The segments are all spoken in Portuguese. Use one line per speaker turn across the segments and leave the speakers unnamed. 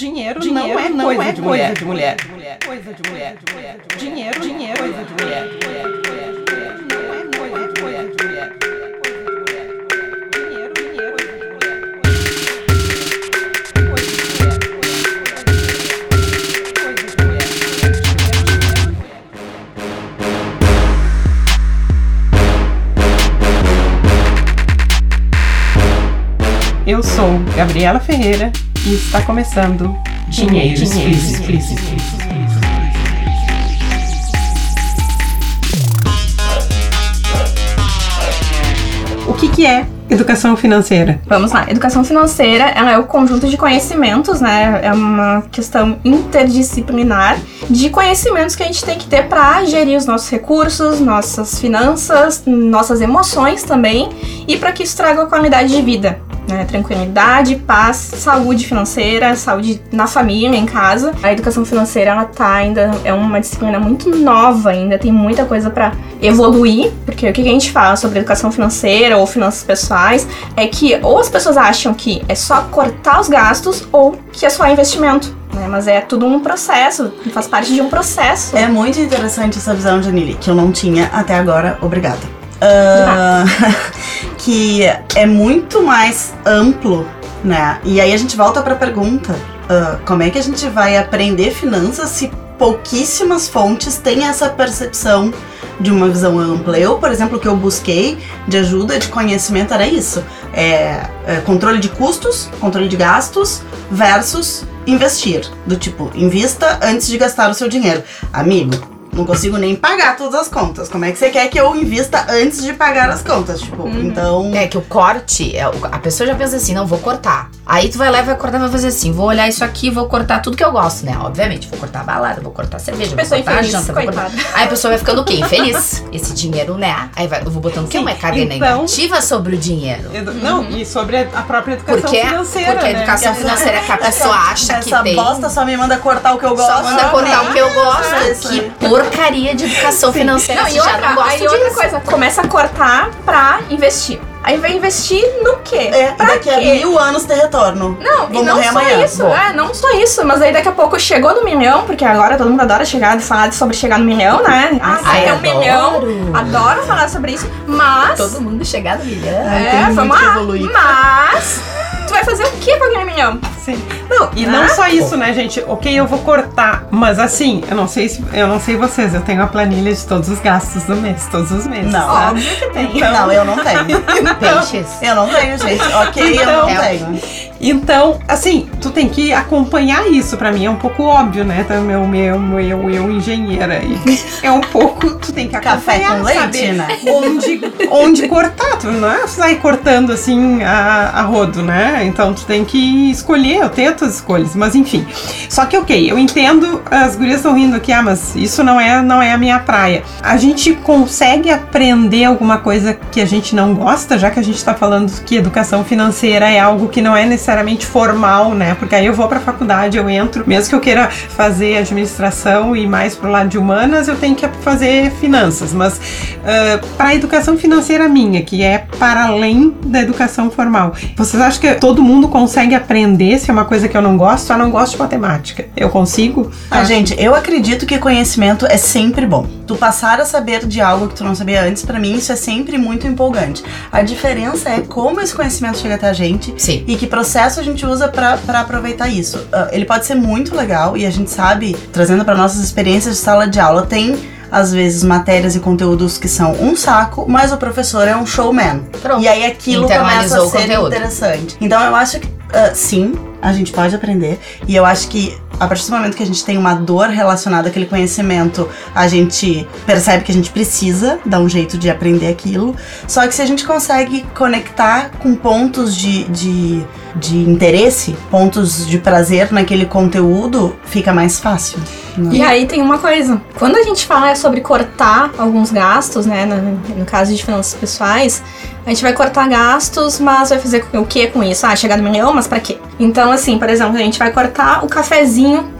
Dinheiro, dinheiro não é, não coisa, é de coisa de mulher. Coisa de mulher. Dinheiro, dinheiro, coisa de mulher. Eu sou Gabriela Ferreira e está começando Dinheiro Explícito. O que, que é educação financeira?
Vamos lá. Educação financeira ela é o conjunto de conhecimentos, né? É uma questão interdisciplinar de conhecimentos que a gente tem que ter para gerir os nossos recursos, nossas finanças, nossas emoções também e para que isso traga qualidade de vida né? Tranquilidade, paz, saúde financeira, saúde na família, em casa. A educação financeira, ela tá ainda, é uma disciplina muito nova ainda, tem muita coisa para evoluir, porque o que a gente fala sobre educação financeira ou finanças pessoais é que ou as pessoas acham que é só cortar os gastos ou que é só investimento. Né, mas é tudo um processo, faz parte de um processo.
É muito interessante essa visão, Janine, que eu não tinha até agora. Obrigada. Uh, que é muito mais amplo, né? E aí a gente volta para a pergunta: uh, como é que a gente vai aprender finanças se pouquíssimas fontes têm essa percepção de uma visão ampla? Eu, por exemplo, o que eu busquei de ajuda, de conhecimento era isso: é, é controle de custos, controle de gastos versus investir. Do tipo, invista antes de gastar o seu dinheiro. Amigo, não consigo nem pagar todas as contas. Como é que você quer que eu invista antes de pagar as contas? Tipo, uhum. então.
É que o corte, é, a pessoa já pensa assim, não, vou cortar. Aí tu vai lá e vai cortar, vai fazer assim, vou olhar isso aqui, vou cortar tudo que eu gosto, né? Obviamente, vou cortar balada, vou cortar cerveja, vou cortar infeliz, janta, vou cortar. Aí a pessoa vai ficando o quê? Infeliz. Esse dinheiro, né? Aí vai, eu vou botando o quê? Uma então, negativa sobre o dinheiro.
Edu, não, uhum. e sobre a própria educação
porque,
financeira.
Porque a
né?
educação financeira é que a pessoa acha que tem.
Essa bosta só me manda cortar o que eu gosto. Só
manda cortar o que eu gosto. Que porcaria de educação Sim. financeira.
Não, e outra, não aí outra coisa, começa a cortar pra investir. Aí vai investir no quê?
É, pra daqui quê? a mil anos ter retorno.
Não, Vou e não só amanhã. isso. É, não só isso. Mas aí daqui a pouco chegou no milhão, porque agora todo mundo adora chegar falar sobre chegar no milhão, né? Ah, Ai, é um milhão. Adoro falar sobre isso. Mas.
Todo mundo chegar no milhão.
É, vamos lá. Mas tu vai fazer o que com aquele milhão?
Sim. Não, e ah? não só isso, né, gente? Ok, eu vou cortar, mas assim, eu não sei se eu não sei vocês, eu tenho a planilha de todos os gastos do mês, todos os meses.
Não,
tá?
óbvio que tem. Então... Não, eu não tenho. Peixes. Eu não tenho, gente. Ok, então, eu não então, tenho.
Então, assim, tu tem que acompanhar isso. Para mim é um pouco óbvio, né? Tá, meu, meu, meu, eu engenheira aí. É um pouco, tu tem que acompanhar,
Café com leite,
saber
né?
onde, onde cortar. Tu não é sair cortando assim a, a rodo, né? Então tu tem que escolher, eu tenho as escolhas, mas enfim. Só que ok, eu entendo, as gurias estão rindo aqui, ah, mas isso não é, não é a minha praia. A gente consegue aprender alguma coisa que a gente não gosta, já que a gente tá falando que educação financeira é algo que não é necessário necessariamente formal, né? Porque aí eu vou para faculdade, eu entro, mesmo que eu queira fazer administração e mais pro lado de humanas, eu tenho que fazer finanças. Mas uh, para a educação financeira minha, que é para além da educação formal, vocês acham que todo mundo consegue aprender se é uma coisa que eu não gosto? Eu não gosto de matemática. Eu consigo?
Ah, gente, eu acredito que conhecimento é sempre bom. Tu passar a saber de algo que tu não sabia antes, para mim isso é sempre muito empolgante. A diferença é como esse conhecimento chega até a gente
Sim.
e que processo a gente usa para aproveitar isso. Uh, ele pode ser muito legal e a gente sabe, trazendo para nossas experiências de sala de aula, tem às vezes matérias e conteúdos que são um saco, mas o professor é um showman.
Pronto.
E aí aquilo começa a ser interessante. Então eu acho que uh, sim, a gente pode aprender. E eu acho que a partir do momento que a gente tem uma dor relacionada àquele conhecimento, a gente percebe que a gente precisa dar um jeito de aprender aquilo. Só que se a gente consegue conectar com pontos de, de, de interesse, pontos de prazer naquele conteúdo, fica mais fácil.
Né? E aí tem uma coisa: quando a gente fala sobre cortar alguns gastos, né, no, no caso de finanças pessoais, a gente vai cortar gastos, mas vai fazer o que com isso? Ah, chegar no milhão, mas para quê? Então, assim, por exemplo, a gente vai cortar o cafezinho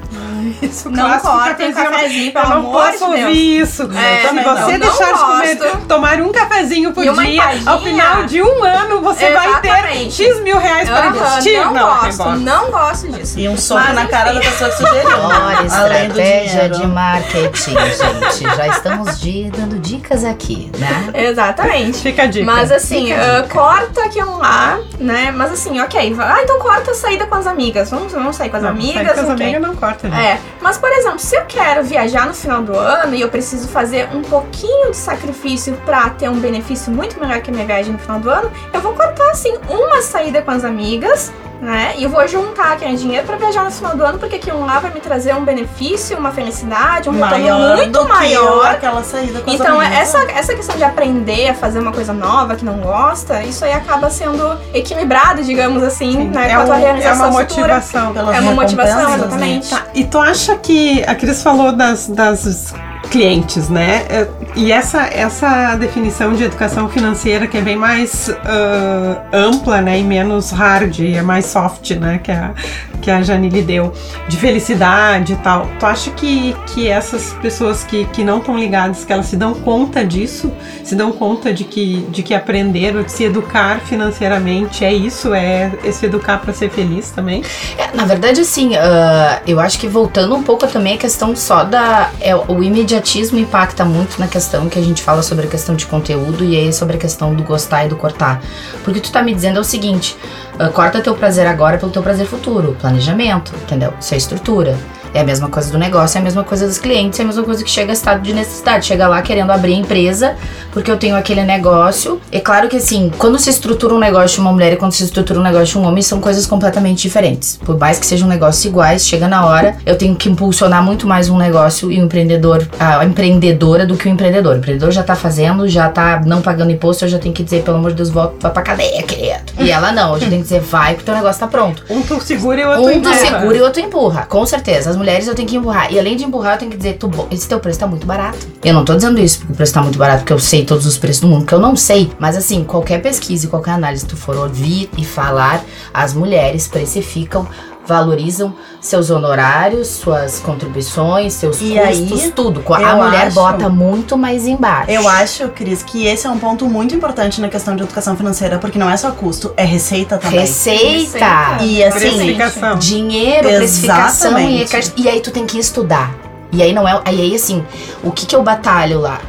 isso.
Não cortem cafezinho, pelo amor de Deus. Eu não posso ouvir
isso. É, se você não, deixar não de comer, tomar um cafezinho por dia, ao final de um ano você Exatamente. vai ter X mil reais uhum, para investir.
Não, não gosto, não gosto disso.
E um soco Mas, na enfim. cara da pessoa que sugeriu.
Olha, estratégia de marketing, gente. Já estamos de, dando dicas aqui, né?
Exatamente.
Fica a dica.
Mas assim, uh, corta aqui um lá, né? Mas assim, ok. Ah, então corta a saída com as amigas. Vamos, vamos sair com as não, amigas. Sair
com as okay. amigas não corta, gente.
É. Mas, por exemplo, se eu quero viajar no final do ano e eu preciso fazer um pouquinho de sacrifício pra ter um benefício muito melhor que a minha viagem no final do ano, eu vou cortar assim uma saída com as amigas né? E eu vou juntar aquele dinheiro para viajar no final do ano, porque aquilo lá vai me trazer um benefício, uma felicidade, um maior muito maior.
aquela saída com
Então, essa, essa questão de aprender a fazer uma coisa nova que não gosta, isso aí acaba sendo equilibrado, digamos assim, Sim. né? É com a tua realização
É uma motivação.
É uma motivação, exatamente.
Tá. E tu acha que a Cris falou das, das clientes, né? É, e essa, essa definição de educação financeira que é bem mais uh, ampla, né? E menos hard, é mais soft, né? Que a, que a Janine deu, de felicidade e tal. Tu acha que, que essas pessoas que, que não estão ligadas, que elas se dão conta disso? Se dão conta de que, de que aprender ou de se educar financeiramente é isso? É, é se educar para ser feliz também?
É, na verdade, assim, uh, eu acho que voltando um pouco também a questão só da. É, o imediatismo impacta muito na questão que a gente fala sobre a questão de conteúdo e aí sobre a questão do gostar e do cortar. Porque tu tá me dizendo é o seguinte: uh, corta teu prazer agora pelo teu prazer futuro planejamento, entendeu? Isso é estrutura. É a mesma coisa do negócio, é a mesma coisa dos clientes, é a mesma coisa que chega a estado de necessidade. Chega lá querendo abrir a empresa porque eu tenho aquele negócio. É claro que assim, quando se estrutura um negócio de uma mulher e quando se estrutura um negócio de um homem, são coisas completamente diferentes. Por mais que sejam negócios iguais, chega na hora, eu tenho que impulsionar muito mais um negócio e um empreendedor, a empreendedora do que o empreendedor. O empreendedor já tá fazendo, já tá não pagando imposto, eu já tenho que dizer, pelo amor de Deus, volta vai pra cadeia, querido. E ela não, eu já tenho que dizer, vai porque o teu negócio tá pronto.
Um tu segura e o outro
um
empurra.
Um tu segura e o outro empurra, com certeza. As mulheres eu tenho que empurrar. E além de empurrar, eu tenho que dizer, tu, esse teu preço tá muito barato. Eu não tô dizendo isso porque o preço tá muito barato, porque eu sei todos os preços do mundo, que eu não sei. Mas assim, qualquer pesquisa e qualquer análise que tu for ouvir e falar, as mulheres precificam valorizam seus honorários, suas contribuições, seus e custos, aí, tudo. A mulher acho, bota muito mais embaixo.
Eu acho, Cris, que esse é um ponto muito importante na questão de educação financeira, porque não é só custo, é receita também.
Receita!
E assim,
dinheiro, precificação e, e aí tu tem que estudar. E aí não é. Aí assim, o que que eu batalho lá?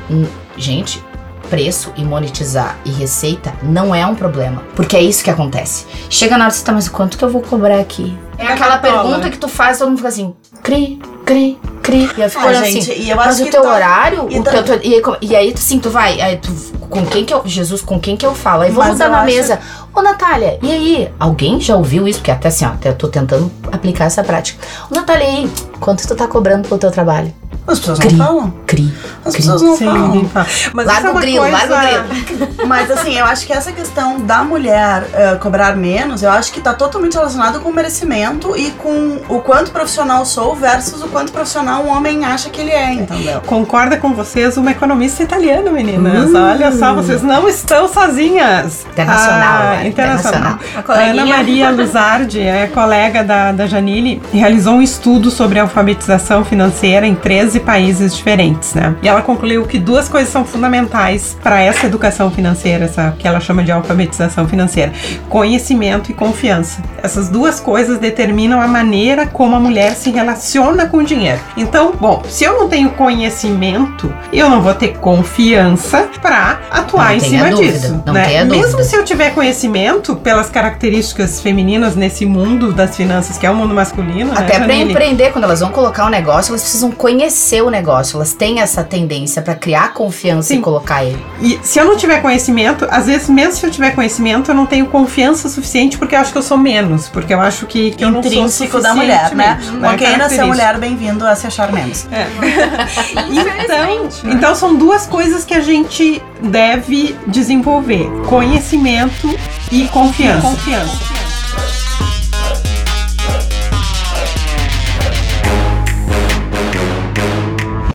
Gente, preço e monetizar e receita não é um problema. Porque é isso que acontece. Chega na hora você tá, mas quanto que eu vou cobrar aqui? É aquela pergunta que tu faz, todo mundo fica assim, cri, cri, cri. E eu fico ah, gente, assim, e eu mas o teu tá... horário, e, o teu, e, e, aí tu sim, tu vai, aí tu, com quem que eu, Jesus, com quem que eu falo? Aí vamos dar na acho... mesa. Ô, Natália, e aí? Alguém já ouviu isso? Porque até assim, ó, até eu tô tentando aplicar essa prática. Ô, Natália, e aí? Quanto tu tá cobrando pelo teu trabalho?
As pessoas cri, não falam.
Cri.
As cri. pessoas não Sim, falam.
Mas larga é o grilo, coisa... larga o grilo.
Mas assim, eu acho que essa questão da mulher uh, cobrar menos, eu acho que tá totalmente relacionado com o merecimento e com o quanto profissional sou versus o quanto profissional um homem acha que ele é, entendeu?
Concorda com vocês uma economista italiana, meninas. Uh. Olha só, vocês não estão sozinhas.
Internacional, ah,
né? Internacional. internacional. A, a Ana Maria Luzardi é colega da, da Janine, realizou um estudo sobre alfabetização financeira em três 13 países diferentes, né? E ela concluiu que duas coisas são fundamentais para essa educação financeira, essa que ela chama de alfabetização financeira: conhecimento e confiança. Essas duas coisas determinam a maneira como a mulher se relaciona com o dinheiro. Então, bom, se eu não tenho conhecimento, eu não vou ter confiança para atuar não em cima dúvida, disso,
não
né?
Mesmo
se eu tiver conhecimento pelas características femininas nesse mundo das finanças, que é o mundo masculino,
até
né,
para empreender, quando elas vão colocar um negócio, elas precisam conhecer conhecer o negócio, elas têm essa tendência para criar confiança Sim. e colocar ele.
E se eu não tiver conhecimento, às vezes, mesmo se eu tiver conhecimento, eu não tenho confiança suficiente porque eu acho que eu sou menos, porque eu acho que, que eu não sou suficiente
da mulher, né? né? Quem nasceu mulher, bem-vindo a se achar menos.
É. então, então são duas coisas que a gente deve desenvolver: conhecimento e confiança. confiança.